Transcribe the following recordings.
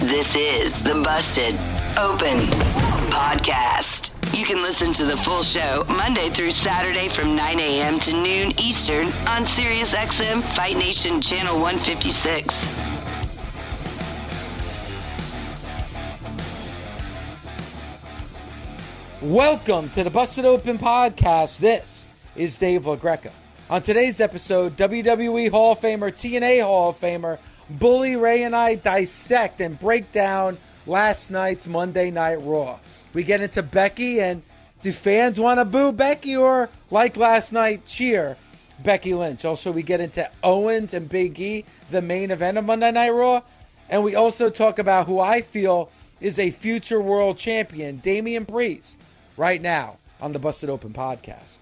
This is the Busted Open Podcast. You can listen to the full show Monday through Saturday from 9 a.m. to noon Eastern on SiriusXM Fight Nation Channel 156. Welcome to the Busted Open Podcast. This is Dave LaGreca. On today's episode, WWE Hall of Famer, TNA Hall of Famer, Bully Ray and I dissect and break down last night's Monday Night Raw. We get into Becky and do fans want to boo Becky or, like last night, cheer Becky Lynch? Also, we get into Owens and Big E, the main event of Monday Night Raw. And we also talk about who I feel is a future world champion, Damian Priest, right now on the Busted Open podcast.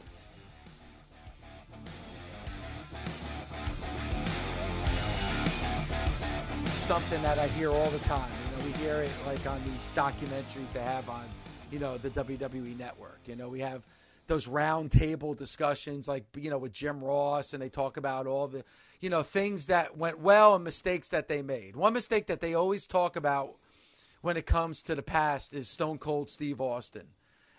Something that I hear all the time. You know, we hear it like on these documentaries they have on, you know, the WWE network. You know, we have those round table discussions like, you know, with Jim Ross and they talk about all the, you know, things that went well and mistakes that they made. One mistake that they always talk about when it comes to the past is Stone Cold Steve Austin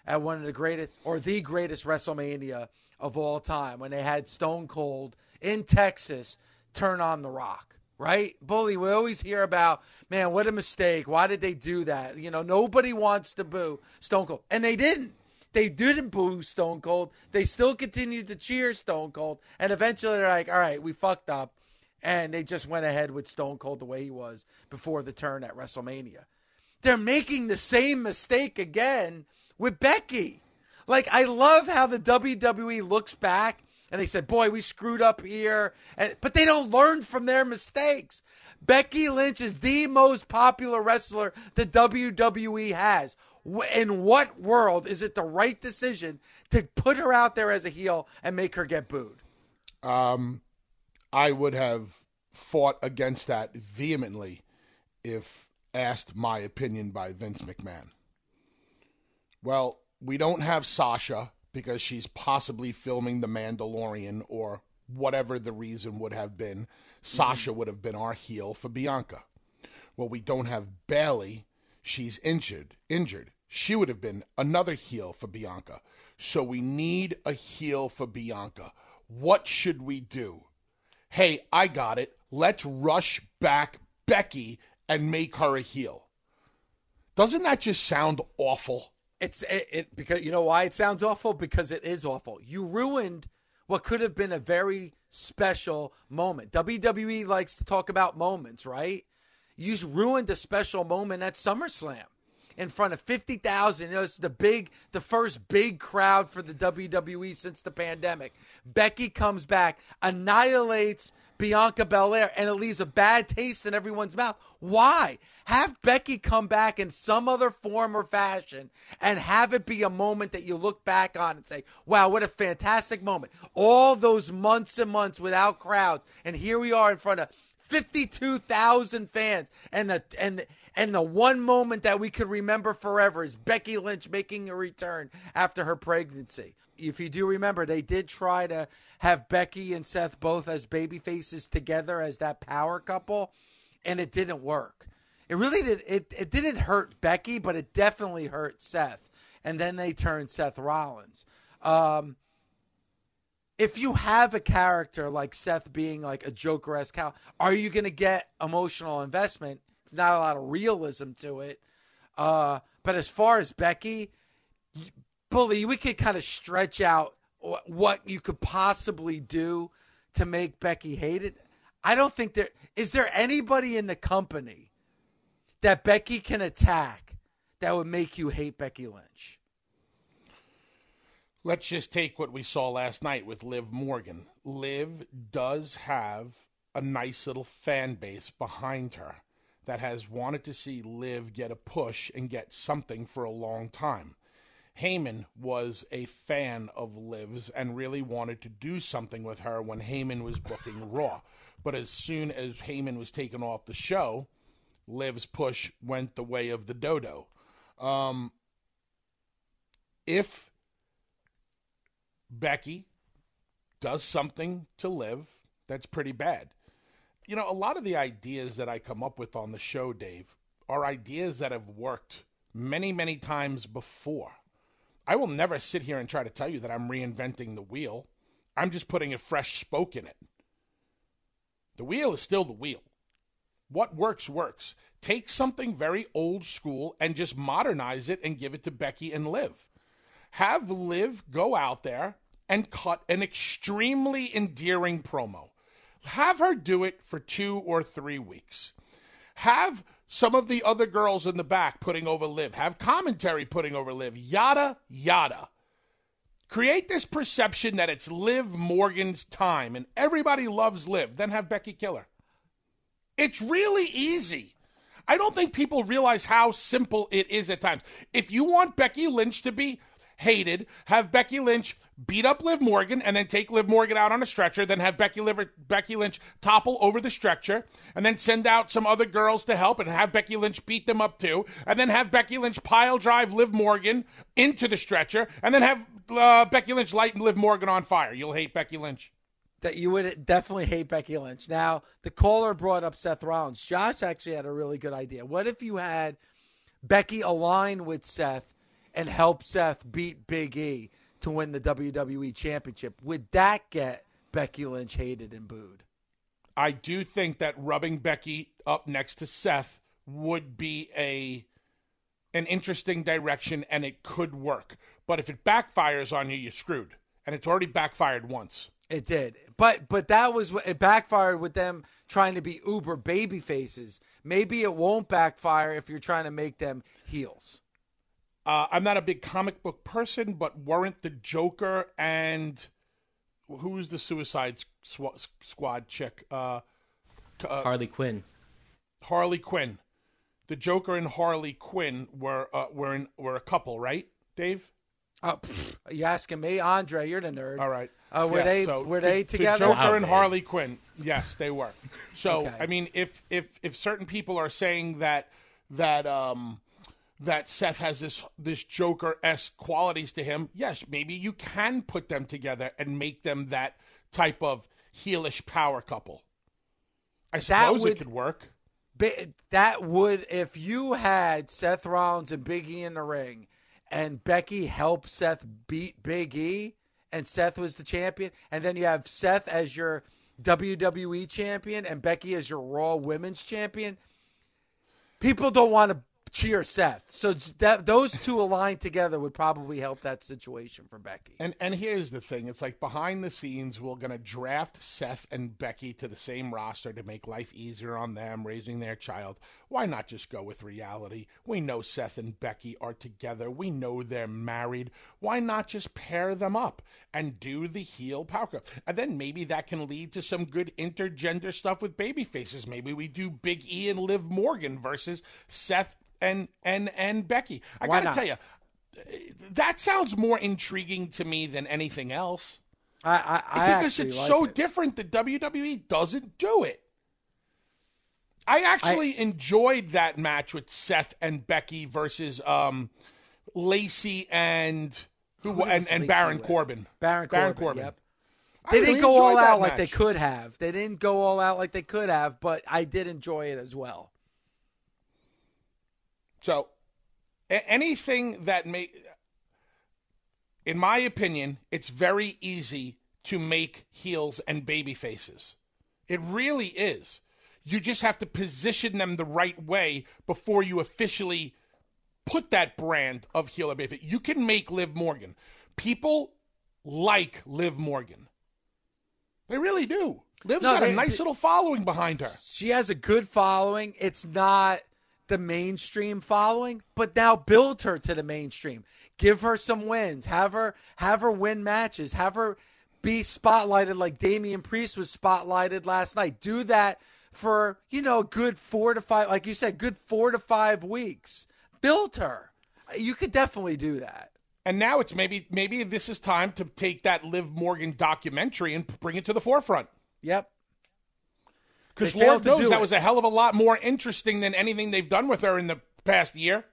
at one of the greatest or the greatest WrestleMania of all time when they had Stone Cold in Texas turn on the rock. Right? Bully, we always hear about, man, what a mistake. Why did they do that? You know, nobody wants to boo Stone Cold. And they didn't. They didn't boo Stone Cold. They still continued to cheer Stone Cold. And eventually they're like, all right, we fucked up. And they just went ahead with Stone Cold the way he was before the turn at WrestleMania. They're making the same mistake again with Becky. Like, I love how the WWE looks back and they said, boy, we screwed up here. And, but they don't learn from their mistakes. Becky Lynch is the most popular wrestler the WWE has. In what world is it the right decision to put her out there as a heel and make her get booed? Um, I would have fought against that vehemently if asked my opinion by Vince McMahon. Well, we don't have Sasha because she's possibly filming The Mandalorian or whatever the reason would have been. Sasha mm-hmm. would have been our heel for Bianca. Well, we don't have Bayley. She's injured. Injured. She would have been another heel for Bianca. So we need a heel for Bianca. What should we do? Hey, I got it. Let's rush back Becky and make her a heel. Doesn't that just sound awful? It's it, it because you know why it sounds awful because it is awful. You ruined what could have been a very special moment. WWE likes to talk about moments, right? You ruined a special moment at SummerSlam in front of 50,000. You know, it's the big, the first big crowd for the WWE since the pandemic. Becky comes back, annihilates Bianca Belair, and it leaves a bad taste in everyone's mouth. Why? Have Becky come back in some other form or fashion and have it be a moment that you look back on and say, wow, what a fantastic moment. All those months and months without crowds. And here we are in front of 52,000 fans. And the, and, and the one moment that we could remember forever is Becky Lynch making a return after her pregnancy. If you do remember, they did try to have Becky and Seth both as baby faces together as that power couple, and it didn't work. It really did. It, it didn't hurt Becky, but it definitely hurt Seth. And then they turned Seth Rollins. Um, if you have a character like Seth being like a Joker esque, are you going to get emotional investment? Not a lot of realism to it. Uh, but as far as Becky, Bully, we could kind of stretch out wh- what you could possibly do to make Becky hate it. I don't think there is there anybody in the company that Becky can attack that would make you hate Becky Lynch. Let's just take what we saw last night with Liv Morgan. Liv does have a nice little fan base behind her that has wanted to see Liv get a push and get something for a long time. Heyman was a fan of Liv's and really wanted to do something with her when Heyman was booking Raw. But as soon as Heyman was taken off the show, Liv's push went the way of the dodo. Um, if Becky does something to Liv, that's pretty bad. You know, a lot of the ideas that I come up with on the show, Dave, are ideas that have worked many, many times before. I will never sit here and try to tell you that I'm reinventing the wheel. I'm just putting a fresh spoke in it. The wheel is still the wheel. What works, works. Take something very old school and just modernize it and give it to Becky and Liv. Have Liv go out there and cut an extremely endearing promo. Have her do it for two or three weeks. Have some of the other girls in the back putting over Liv. Have commentary putting over Liv. Yada, yada. Create this perception that it's Liv Morgan's time and everybody loves Liv. Then have Becky kill her. It's really easy. I don't think people realize how simple it is at times. If you want Becky Lynch to be hated, have Becky Lynch beat up Liv Morgan and then take Liv Morgan out on a stretcher, then have Becky, Becky Lynch topple over the stretcher, and then send out some other girls to help and have Becky Lynch beat them up too, and then have Becky Lynch pile drive Liv Morgan into the stretcher, and then have uh, Becky Lynch light Liv Morgan on fire. You'll hate Becky Lynch. That you would definitely hate Becky Lynch. Now, the caller brought up Seth Rollins. Josh actually had a really good idea. What if you had Becky align with Seth and help Seth beat Big E to win the WWE Championship? Would that get Becky Lynch hated and booed? I do think that rubbing Becky up next to Seth would be a an interesting direction and it could work. But if it backfires on you, you're screwed. And it's already backfired once. It did, but but that was it backfired with them trying to be uber baby faces. Maybe it won't backfire if you're trying to make them heels. Uh, I'm not a big comic book person, but weren't the Joker and who's the Suicide Sw- Squad chick? Uh, uh, Harley Quinn. Harley Quinn. The Joker and Harley Quinn were uh, were in, were a couple, right, Dave? Uh, are you asking me, Andre? You're the nerd. All right. Uh, were Yeah, they so were the- they together? The Joker Wow, and babe. Harley Quinn. Yes, they were. So Okay. I mean, if if if certain people are saying that that um that Seth has this this Joker esque qualities to him, yes, maybe you can put them together and make them that type of heelish power couple. I suppose would- it could work. That would if you had Seth Rollins and Big E in the ring, and Becky helped Seth beat Big E, and Seth was the champion, and then you have Seth as your WWE champion and Becky as your Raw Women's champion. People don't want to cheer Seth, so that those two aligned together would probably help that situation for Becky. And and here's the thing: it's like behind the scenes, we're gonna draft Seth and Becky to the same roster to make life easier on them raising their child. Why not just go with reality? We know Seth and Becky are together. We know they're married. Why not just pair them up and do the heel power couple? And then maybe that can lead to some good intergender stuff with baby faces. Maybe we do Big E and Liv Morgan versus Seth and and and Becky. I Why gotta not? tell you that sounds more intriguing to me than anything else. I, I, I because it's like so it. different that WWE doesn't do it. I actually enjoyed that match with Seth and Becky versus um, Lacey and who, Who and, and Baron? Corbin. Baron Baron Corbin. Corbin. Yep. They really didn't go all out like they could have. They didn't go all out like they could have, but I did enjoy it as well. So, anything that may, in my opinion, it's very easy to make heels and baby faces. It really is. You just have to position them the right way before you officially put that brand of heel or baby. You can make Liv Morgan. People like Liv Morgan. They really do. Liv's No, got they- a nice they- little following behind her. She has a good following. It's not the mainstream following, but now build her to the mainstream. Give her some wins. Have her have her win matches. Have her be spotlighted like Damian Priest was spotlighted last night. Do that for, you know, a good 4 to 5 like you said, good 4 to 5 weeks. Build her. You could definitely do that. And now it's maybe maybe this is time to take that Liv Morgan documentary and bring it to the forefront. Yep. Because Lord to knows do that it. was a hell of a lot more interesting than anything they've done with her in the past year.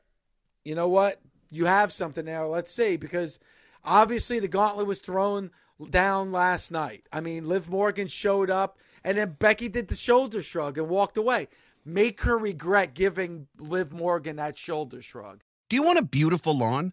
you know what? You have something now. Let's see, because obviously the gauntlet was thrown down last night. I mean, Liv Morgan showed up, and then Becky did the shoulder shrug and walked away. Make her regret giving Liv Morgan that shoulder shrug. Do you want a beautiful lawn?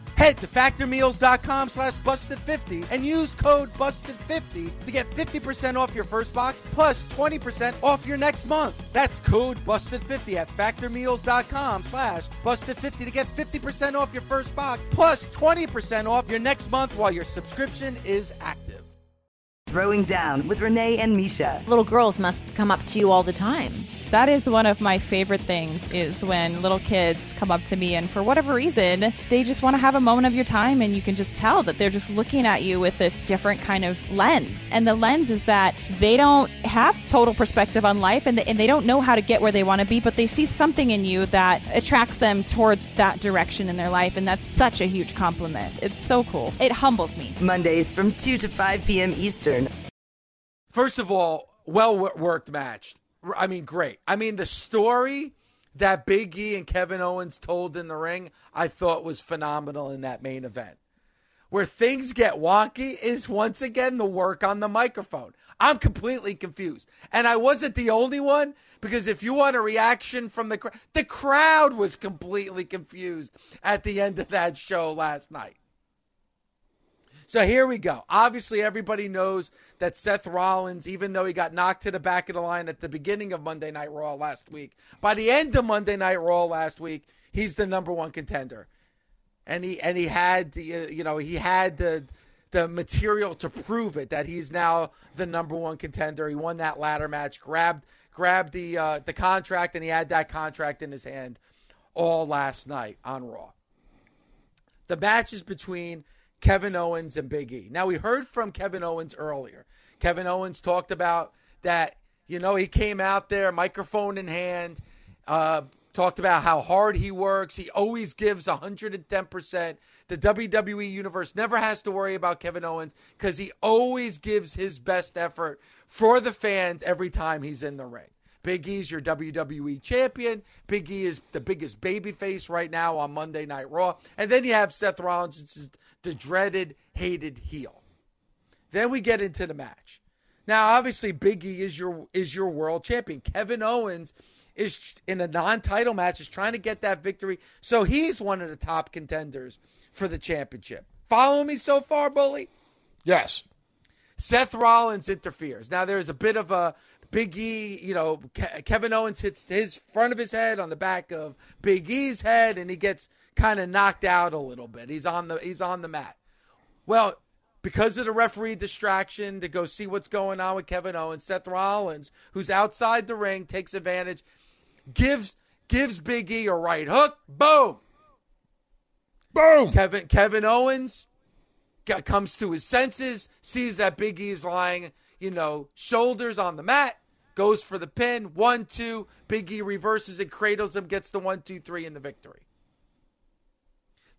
Head to factormeals.com slash busted50 and use code busted50 to get 50% off your first box plus 20% off your next month. That's code busted50 at factormeals.com slash busted50 to get 50% off your first box plus 20% off your next month while your subscription is active. Throwing down with Renee and Misha. Little girls must come up to you all the time. That is one of my favorite things is when little kids come up to me and for whatever reason, they just want to have a moment of your time and you can just tell that they're just looking at you with this different kind of lens. And the lens is that they don't have total perspective on life and they, and they don't know how to get where they want to be, but they see something in you that attracts them towards that direction in their life and that's such a huge compliment. It's so cool. It humbles me. Mondays from 2 to 5 p.m. Eastern. First of all, well worked match. I mean, great. I mean, the story that Big E and Kevin Owens told in the ring, I thought was phenomenal in that main event. Where things get wonky is once again the work on the microphone. I'm completely confused. And I wasn't the only one because if you want a reaction from the crowd, the crowd was completely confused at the end of that show last night. So here we go. Obviously, everybody knows that Seth Rollins, even though he got knocked to the back of the line at the beginning of Monday Night Raw last week, by the end of Monday Night Raw last week, he's the number one contender, and he and he had the uh, you know he had the the material to prove it that he's now the number one contender. He won that ladder match, grabbed grabbed the uh, the contract, and he had that contract in his hand all last night on Raw. The match is between Kevin Owens and Big E. Now we heard from Kevin Owens earlier. Kevin Owens talked about that. You know, he came out there, microphone in hand, uh, talked about how hard he works. He always gives 110%. The WWE Universe never has to worry about Kevin Owens because he always gives his best effort for the fans every time he's in the ring. Big E's your WWE champion. Big E is the biggest babyface right now on Monday Night Raw. And then you have Seth Rollins, the dreaded, hated heel. Then we get into the match. Now, obviously, Big E is your is your world champion. Kevin Owens is in a non-title match, is trying to get that victory. So he's one of the top contenders for the championship. Follow me so far, Bully? Yes. Seth Rollins interferes. Now there's a bit of a Big E, you know, Ke- Kevin Owens hits his front of his head on the back of Big E's head, and he gets kind of knocked out a little bit. He's on the he's on the mat. Well, because of the referee distraction to go see what's going on with Kevin Owens, Seth Rollins, who's outside the ring, takes advantage, gives gives Big E a right hook. Boom. Boom. Kevin Kevin Owens got, comes to his senses, sees that Big E is lying, you know, shoulders on the mat, goes for the pin. One, two. Big E reverses and cradles him, gets the one, two, three in the victory.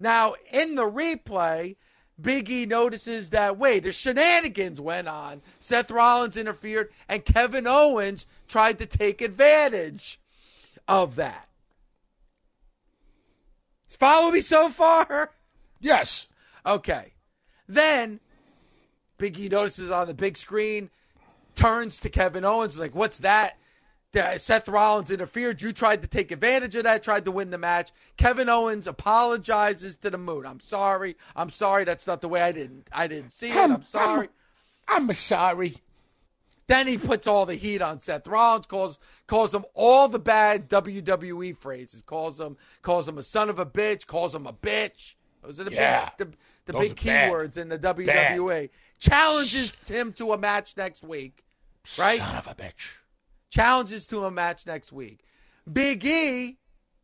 Now, in the replay, Big E notices that, wait, the shenanigans went on. Seth Rollins interfered, and Kevin Owens tried to take advantage of that. Follow me so far? Yes. Okay. Then Big E notices on the big screen, turns to Kevin Owens, like, what's that? Seth Rollins interfered. You tried to take advantage of that, tried to win the match. Kevin Owens apologizes to the moon. I'm sorry. I'm sorry. That's not the way I didn't I didn't see it. I'm sorry. I'm, I'm sorry. Then he puts all the heat on Seth Rollins, calls calls him all the bad WWE phrases, calls him calls him a son of a bitch, calls him a bitch. Those are the Yeah. big the, the big keywords in the WWE. Challenges him to a match next week, right? Son of a bitch. Challenges to a match next week. Big E,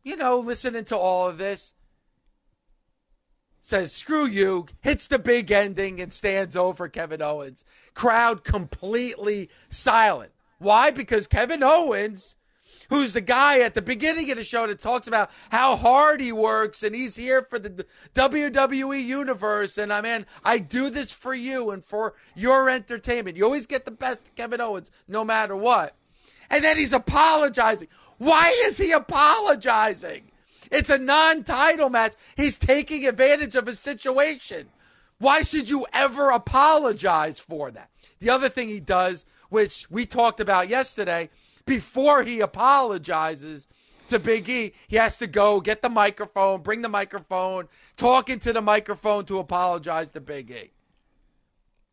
you know, listening to all of this, says, screw you, hits the big ending and stands over Kevin Owens. Crowd completely silent. Why? Because Kevin Owens, who's the guy at the beginning of the show that talks about how hard he works and he's here for the WWE universe. And uh, I mean, I do this for you and for your entertainment. You always get the best Kevin Owens, no matter what. And then he's apologizing. Why is he apologizing? It's a non title match. He's taking advantage of a situation. Why should you ever apologize for that? The other thing he does, which we talked about yesterday, before he apologizes to Big E, he has to go get the microphone, bring the microphone, talk into the microphone to apologize to Big E.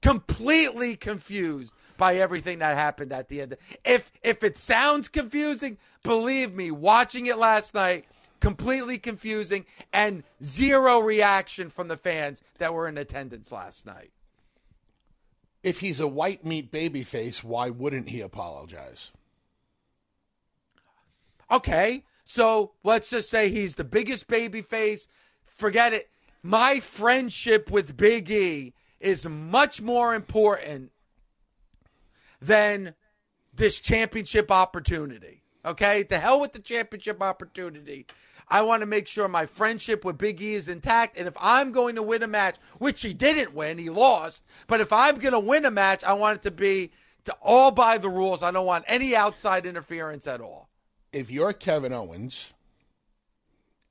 Completely confused by everything that happened at the end. If if it sounds confusing, believe me, watching it last night, completely confusing and zero reaction from the fans that were in attendance last night. If he's a white meat babyface, why wouldn't he apologize? Okay, so let's just say he's the biggest baby face. Forget it. My friendship with Big E is much more important than this championship opportunity. Okay, the hell with the championship opportunity. I want to make sure my friendship with Big E is intact. And if I'm going to win a match, which he didn't win, he lost. But if I'm going to win a match, I want it to be to all by the rules. I don't want any outside interference at all. If you're Kevin Owens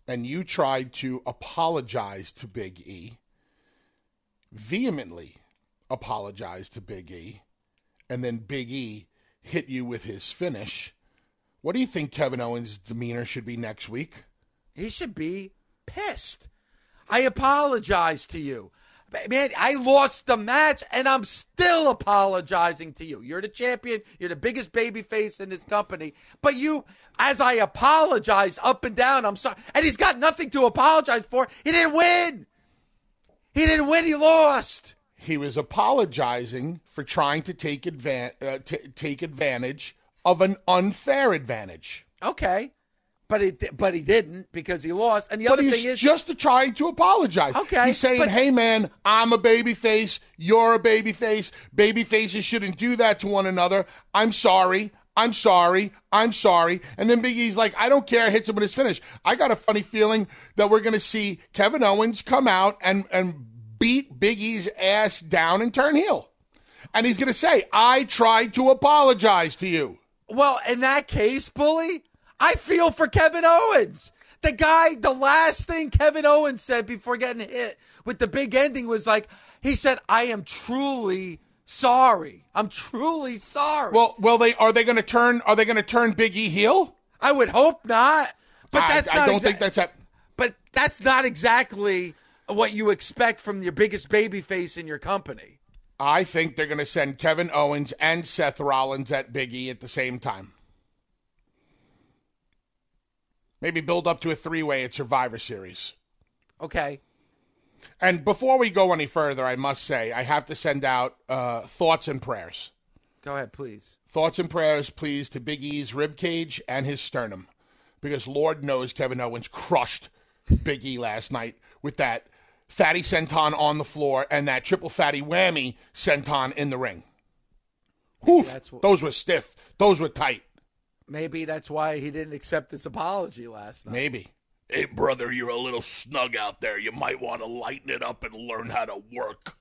and you tried to apologize to Big E, vehemently apologize to Big E, and then Big E hit you with his finish, what do you think Kevin Owens' demeanor should be next week? He should be pissed. I apologize to you. Man, I lost the match and I'm still apologizing to you. You're the champion. You're the biggest baby face in this company. But you, as I apologize up and down, I'm sorry. And he's got nothing to apologize for. He didn't win. He didn't win. He lost. He was apologizing for trying to take, advan- uh, t- take advantage of an unfair advantage. Okay. but he but he didn't because he lost. And the But other thing is, just trying to apologize. Okay, He's saying, but- hey, man, I'm a baby face. You're a baby face. Baby faces shouldn't do that to one another. I'm sorry. I'm sorry. I'm sorry. And then Big E's like, I don't care. Hits him when it's finished. I got a funny feeling that we're going to see Kevin Owens come out and, and beat Big E's ass down and turn heel. And he's going to say, I tried to apologize to you. well, in that case, bully, I feel for Kevin Owens. The guy, the last thing Kevin Owens said before getting hit with the big ending was like, he said, "I am truly sorry. I'm truly sorry." Well, well, they are they going to turn? Are they going to turn Big E heel? I would hope not, but I- that's I, not. don't exa- think that's a, But that's not exactly what you expect from your biggest baby face in your company. I think they're going to send Kevin Owens and Seth Rollins at Big E at the same time. Maybe build up to a three way at Survivor Series. Okay. And before we go any further, I must say, I have to send out uh, thoughts and prayers. Go ahead, please. Thoughts and prayers, please, to Big E's rib cage and his sternum. Because Lord knows Kevin Owens crushed Big E last night with that fatty senton on the floor and that triple fatty whammy senton in the ring. Oof, that's what- those were stiff. Those were tight. Maybe that's why he didn't accept his apology last night. Maybe. Hey, brother, you're a little snug out there. You might want to lighten it up and learn how to work.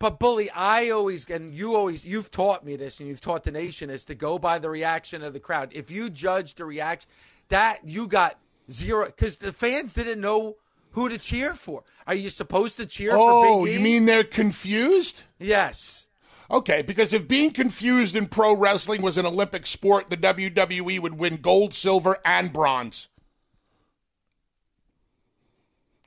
But bully, I always and you always you've taught me this and you've taught the nation is to go by the reaction of the crowd. If you judge the reaction, that you got zero because the fans didn't know who to cheer for. Are you supposed to cheer Oh, for Big E? you mean they're confused? yes? Okay, because if being confused in pro wrestling was an Olympic sport, the WWE would win gold, silver, and bronze.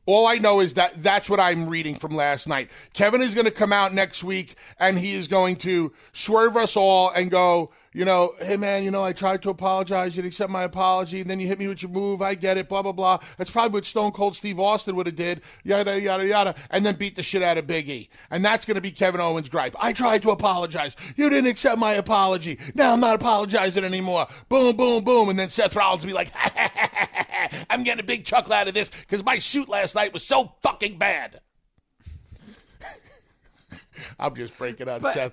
All I know is that that's what I'm reading from last night. Kevin is going to come out next week and he is going to swerve us all and go, you know, hey man, you know, I tried to apologize. You didn't accept my apology. And then you hit me with your move. I get it, blah, blah, blah. That's probably what Stone Cold Steve Austin would have did, yada, yada, yada. And then beat the shit out of Big E. And that's going to be Kevin Owens' gripe. I tried to apologize. You didn't accept my apology. Now I'm not apologizing anymore. Boom, boom, boom. And then Seth Rollins will be like, I'm getting a big chuckle out of this because my suit last night was so fucking bad. I'm just breaking on Seth.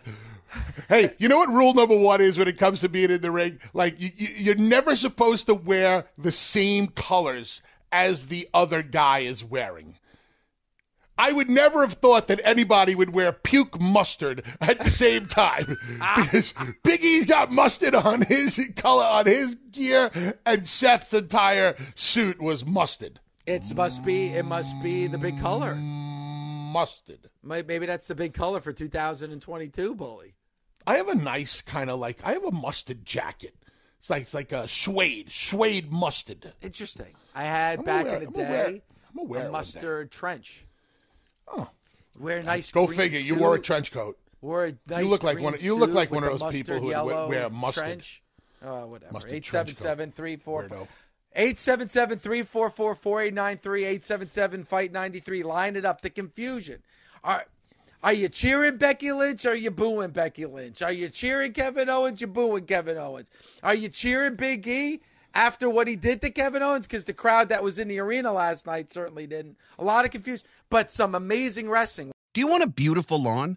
Hey, you know what rule number one is when it comes to being in the ring? Like, you, you, you're never supposed to wear the same colors as the other guy is wearing. I would never have thought that anybody would wear puke mustard at the same time because Big E's got mustard on his color on his gear, and Seth's entire suit was mustard. It must be. It must be the big color. Mustard. Maybe that's the big color for 2022, bully. I have a nice kind of like I have a mustard jacket. It's like it's like a suede, suede mustard. Interesting. I had I'm back aware- in the I'm day I'm aware a of that. mustard trench. Oh. Wear a nice. Go green figure. You wore a trench coat. Wore a nice you look like one. You look like one of those people who would wear, mustard. Trench. Uh, whatever. Mustard Eight seven seven three four Weirdo. eight seven seven three four four four eight nine three eight seven seven fight ninety three. Line it up. The confusion. Are are you cheering Becky Lynch? Or are you booing Becky Lynch? Are you cheering Kevin Owens? You booing Kevin Owens? Are you cheering Big E? After what he did to Kevin Owens, because the crowd that was in the arena last night certainly didn't. A lot of confusion, but some amazing wrestling. Do you want a beautiful lawn?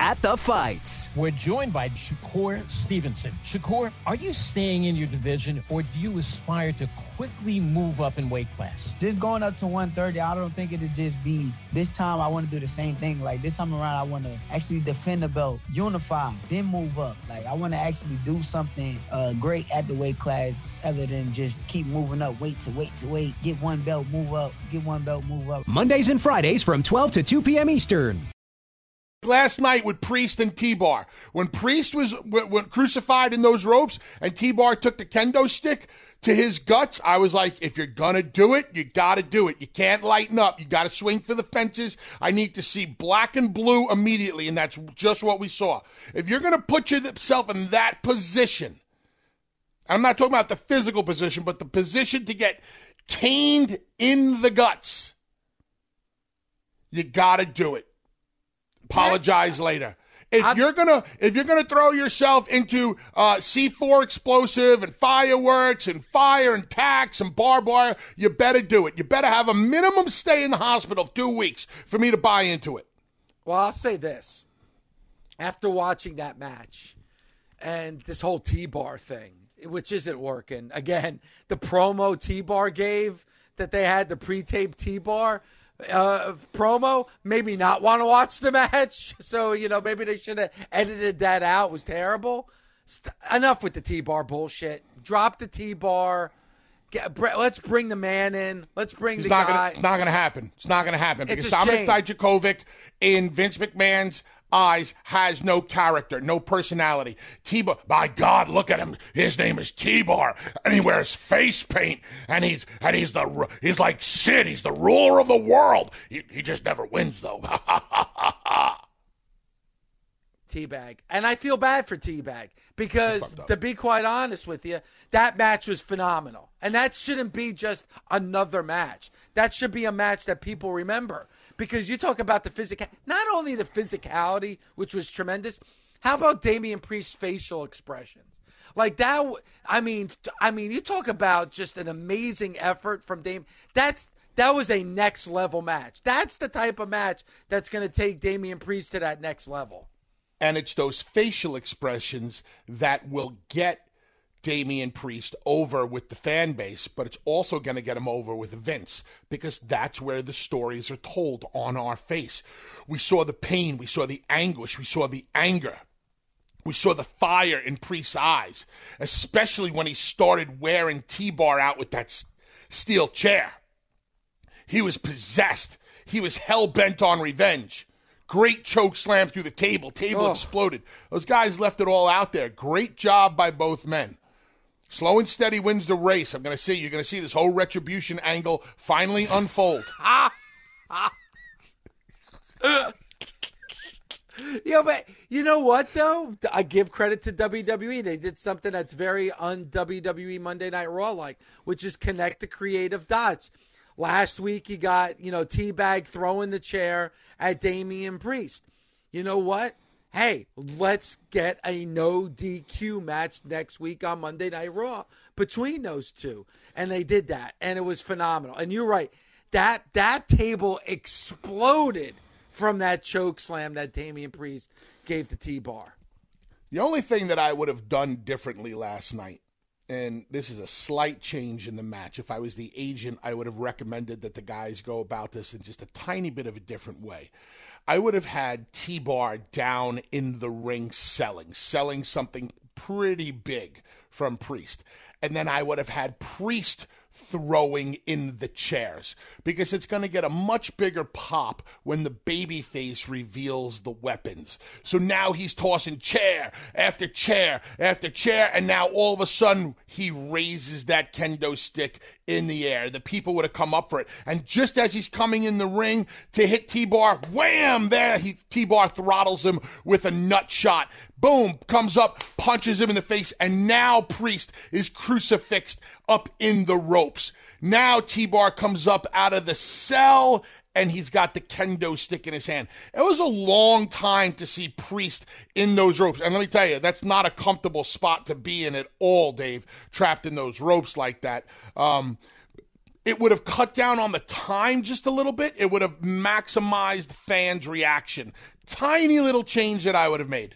At the fights. We're joined by Shakur Stevenson. Shakur, are you staying in your division or do you aspire to quickly move up in weight class? Just going up to 130, I don't think it'll just be this time I want to do the same thing. Like this time around, I want to actually defend the belt, unify, then move up. Like I want to actually do something uh, great at the weight class other than just keep moving up, weight to weight to weight, get one belt, move up, get one belt, move up. Mondays and Fridays from 12 to 2 p.m. Eastern last night with Priest and T-Bar. When Priest was when crucified in those ropes and T-Bar took the kendo stick to his guts, I was like, if you're gonna do it, you gotta do it. You can't lighten up. You gotta swing for the fences. I need to see black and blue immediately, and that's just what we saw. If you're gonna put yourself in that position, I'm not talking about the physical position, but the position to get caned in the guts, you gotta do it apologize later. If I'm, you're gonna if you're gonna throw yourself into uh, C4 explosive and fireworks and fire and tax and barbed wire, you better do it. You better have a minimum stay in the hospital of two weeks for me to buy into it. Well, I'll say this: after watching that match and this whole T-bar thing, which isn't working, again, the promo T-bar gave that they had the pre-tape T-bar uh, promo, maybe not want to watch the match. So, you know, maybe they should have edited that out. It was terrible. St- enough with the T bar bullshit. Drop the T bar. let's bring the man in. Let's bring it's the not guy. Gonna, it's not going to happen. It's not going to happen because Dominik Dijakovic in Vince McMahon's eyes has no character, no personality. T-Bar, my God, look at him. His name is T-Bar, and he wears face paint, and he's and he's the he's like Sid. He's the ruler of the world. He, he just never wins though. Teabag, and I feel bad for Teabag because to be quite honest with you, that match was phenomenal, and that shouldn't be just another match. That should be a match that people remember because you talk about the physical, not only the physicality, which was tremendous. How about Damian Priest's facial expressions? Like that. I mean, I mean, you talk about just an amazing effort from Dame. That's that was a next level match. That's the type of match that's going to take Damian Priest to that next level. And it's those facial expressions that will get Damian Priest over with the fan base, but it's also going to get him over with Vince because that's where the stories are told on our face. We saw the pain, we saw the anguish, we saw the anger. We saw the fire in Priest's eyes, especially when he started wearing T Bar out with that steel chair. He was possessed. He was hell bent on revenge. Great choke slam through the table. Table oh. exploded. Those guys left it all out there. Great job by both men. Slow and steady wins the race. I'm going to see you're going to see this whole retribution angle finally unfold. yeah, but you know what though? I give credit to WWE. They did something that's very un WWE Monday Night Raw like, which is connect the creative dots. Last week you got, you know, Teabag throwing the chair at Damian Priest. You know what? Hey, let's get a no DQ match next week on Monday Night Raw between those two. And they did that, and it was phenomenal. And you're right, that that table exploded from that choke slam that Damian Priest gave to T Bar. The only thing that I would have done differently last night, and this is a slight change in the match. If I was the agent, I would have recommended that the guys go about this in just a tiny bit of a different way. I would have had T Bar down in the ring selling, selling something pretty big from Priest. And then I would have had Priest throwing in the chairs because it's going to get a much bigger pop when the babyface reveals the weapons. So now he's tossing chair after chair after chair, and now all of a sudden he raises that kendo stick in the air. The people would have come up for it. And just as he's coming in the ring to hit T Bar, wham! There, he T Bar throttles him with a nut shot. Boom, comes up, punches him in the face, and now Priest is crucifixed up in the ropes. Now T Bar comes up out of the cell and he's got the kendo stick in his hand. It was a long time to see Priest in those ropes. And let me tell you, that's not a comfortable spot to be in at all, Dave, trapped in those ropes like that. Um, it would have cut down on the time just a little bit. It would have maximized fans' reaction. Tiny little change that I would have made.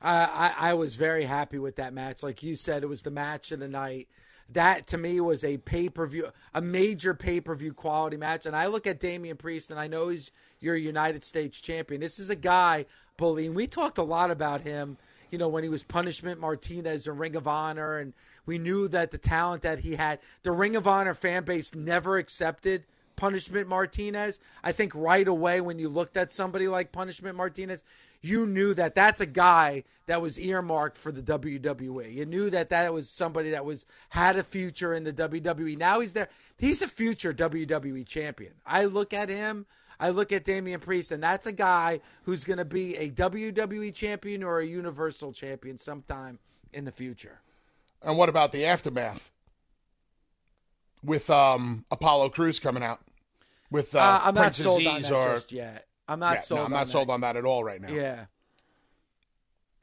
I, I, I was very happy with that match. Like you said, it was the match of the night that to me was a pay per view, a major pay per view quality match. And I look at Damian Priest, and I know he's your United States champion. This is a guy, and we talked a lot about him. You know, when he was Punishment Martinez in Ring of Honor, and we knew that the talent that he had, the Ring of Honor fan base never accepted Punishment Martinez. I think right away when you looked at somebody like Punishment Martinez, you knew that that's a guy that was earmarked for the WWE. You knew that that was somebody that was had a future in the WWE. Now he's there. He's a future WWE champion. I look at him. I look at Damian Priest, and that's a guy who's going to be a WWE champion or a Universal champion sometime in the future. And what about the aftermath with um, Apollo Crews coming out with uh, Uh, I'm not sold on that or just yet. I'm not Yeah, sold. No, I'm on not that. sold on that at all right now. Yeah,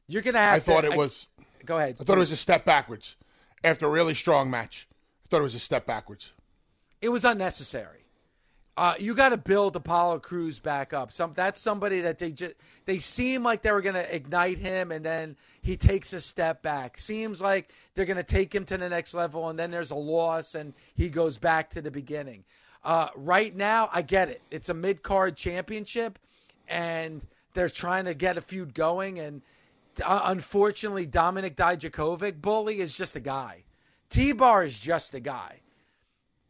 you're gonna have. I thought to, it was. Go ahead. I thought it was a step backwards after a really strong match. I thought it was a step backwards. it was unnecessary. Uh, you got to build Apollo Crews back up. Some that's somebody that they just they seem like they were going to ignite him, and then he takes a step back. Seems like they're going to take him to the next level, and then there's a loss, and he goes back to the beginning. Uh, right now, I get it. It's a mid card championship, and they're trying to get a feud going. And uh, unfortunately, Dominik Dijakovic, bully, is just a guy. T Bar is just a guy.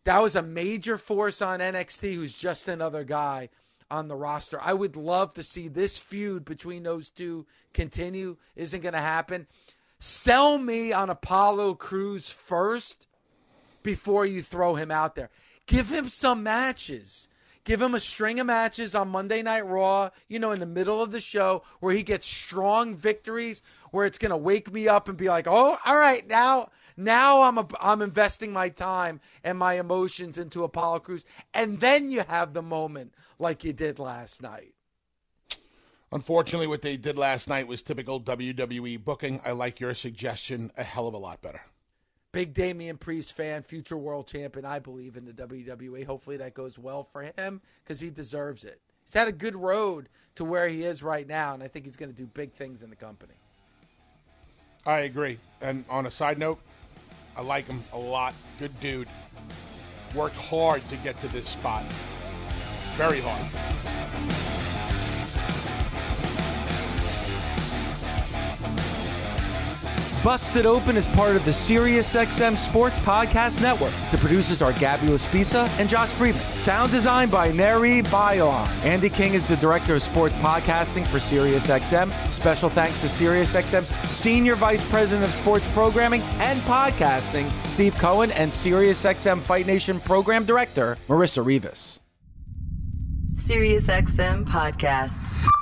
That was a major force on NXT who's just another guy on the roster. I would love to see this feud between those two continue. Isn't going to happen. Sell me on Apollo Crews first before you throw him out there. Give him some matches. Give him a string of matches on Monday Night Raw, you know, in the middle of the show where he gets strong victories, where it's going to wake me up and be like, oh, all right, now. Now I'm a, I'm investing my time and my emotions into Apollo Crews, and then you have the moment like you did last night. Unfortunately, what they did last night was typical WWE booking. I like your suggestion a hell of a lot better. Big Damian Priest fan, future world champion. I believe in the WWE. Hopefully that goes well for him because he deserves it. He's had a good road to where he is right now, and I think he's going to do big things in the company. I agree. And on a side note, I like him a lot. Good dude. Worked hard to get to this spot. Very hard. Busted Open is part of the SiriusXM Sports Podcast Network. The producers are Gabby Laspisa and Josh Friedman. Sound design by Neri Bayon. Andy King is the director of sports podcasting for SiriusXM. Special thanks to SiriusXM's Senior Vice President of Sports Programming and Podcasting, Steve Cohen, and SiriusXM Fight Nation Program Director, Marissa Rivas. SiriusXM podcasts.